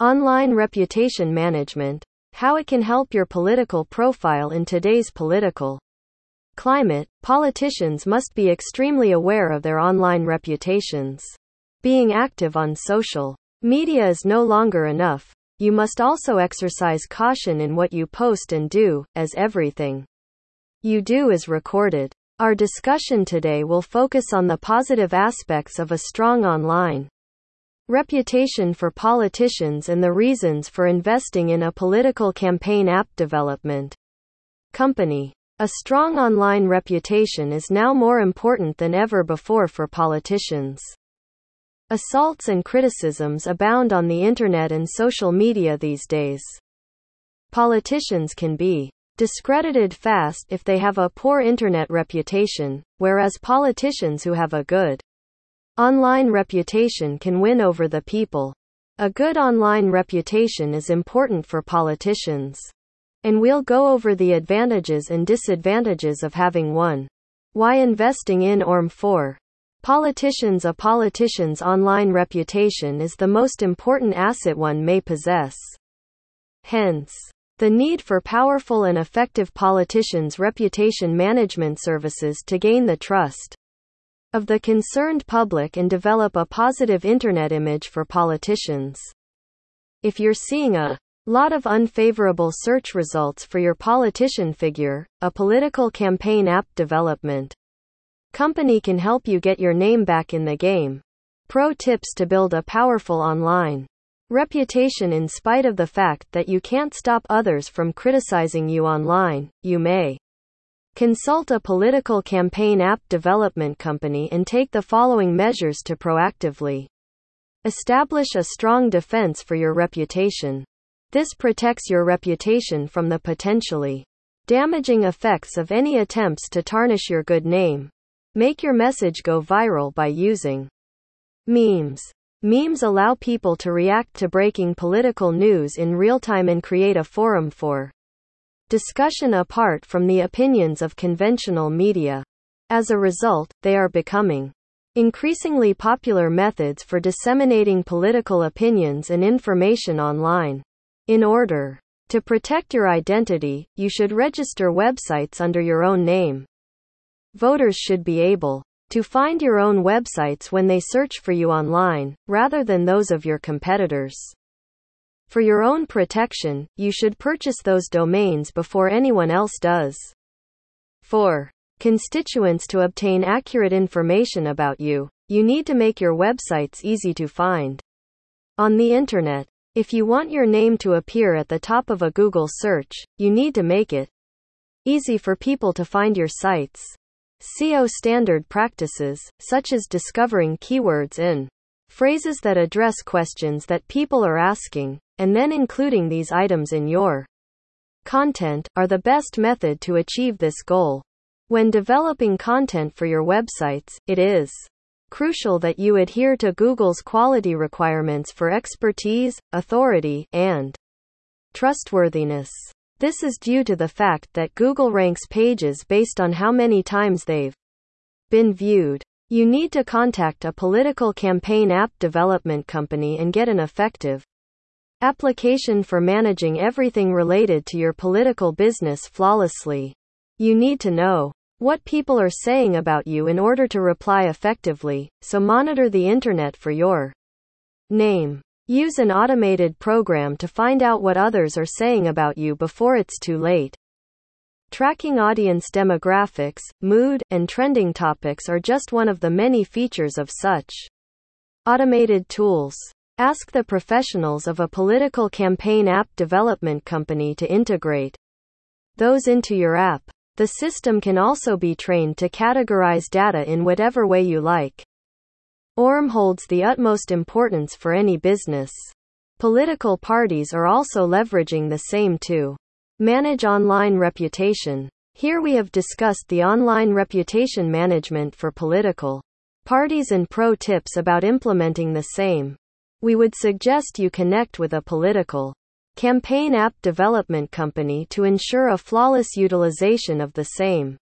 Online reputation management. How it can help your political profile in today's political climate. Politicians must be extremely aware of their online reputations. Being active on social media is no longer enough. You must also exercise caution in what you post and do, as everything you do is recorded. Our discussion today will focus on the positive aspects of a strong online reputation for politicians and the reasons for investing in a political campaign app development company. A strong online reputation is now more important than ever before for politicians. Assaults and criticisms abound on the internet and social media these days. Politicians can be discredited fast if they have a poor internet reputation, whereas politicians who have a good online reputation can win over the people. A good online reputation is important for politicians. And we'll go over the advantages and disadvantages of having one. Why investing in ORM 4. Politicians A politician's online reputation is the most important asset one may possess. Hence, the need for powerful and effective politicians' reputation management services to gain the trust of the concerned public and develop a positive internet image for politicians. If you're seeing a lot of unfavorable search results for your politician figure, a political campaign app development company can help you get your name back in the game. Pro tips to build a powerful online reputation in spite of the fact that you can't stop others from criticizing you online, you may consult a political campaign app development company and take the following measures to proactively establish a strong defense for your reputation. This protects your reputation from the potentially damaging effects of any attempts to tarnish your good name. Make your message go viral by using memes. Memes allow people to react to breaking political news in real time and create a forum for discussion apart from the opinions of conventional media. As a result, they are becoming increasingly popular methods for disseminating political opinions and information online. In order to protect your identity, you should register websites under your own name. Voters should be able to find your own websites when they search for you online, rather than those of your competitors. For your own protection, you should purchase those domains before anyone else does. 4. Constituents to obtain accurate information about you. You need to make your websites easy to find. On the internet, if you want your name to appear at the top of a Google search, you need to make it easy for people to find your sites. SEO standard practices, such as discovering keywords in phrases that address questions that people are asking, and then including these items in your content, are the best method to achieve this goal. When developing content for your websites, it is crucial that you adhere to Google's quality requirements for expertise, authority, and trustworthiness. This is due to the fact that Google ranks pages based on how many times they've been viewed. You need to contact a political campaign app development company and get an effective application for managing everything related to your political business flawlessly. You need to know what people are saying about you in order to reply effectively, so monitor the internet for your name. Use an automated program to find out what others are saying about you before it's too late. Tracking audience demographics, mood, and trending topics are just one of the many features of such automated tools. Ask the professionals of a political campaign app development company to integrate those into your app. The system can also be trained to categorize data in whatever way you like. ORM holds the utmost importance for any business. Political parties are also leveraging the same to manage online reputation. Here we have discussed the online reputation management for political parties and pro tips about implementing the same. We would suggest you connect with a political campaign app development company to ensure a flawless utilization of the same.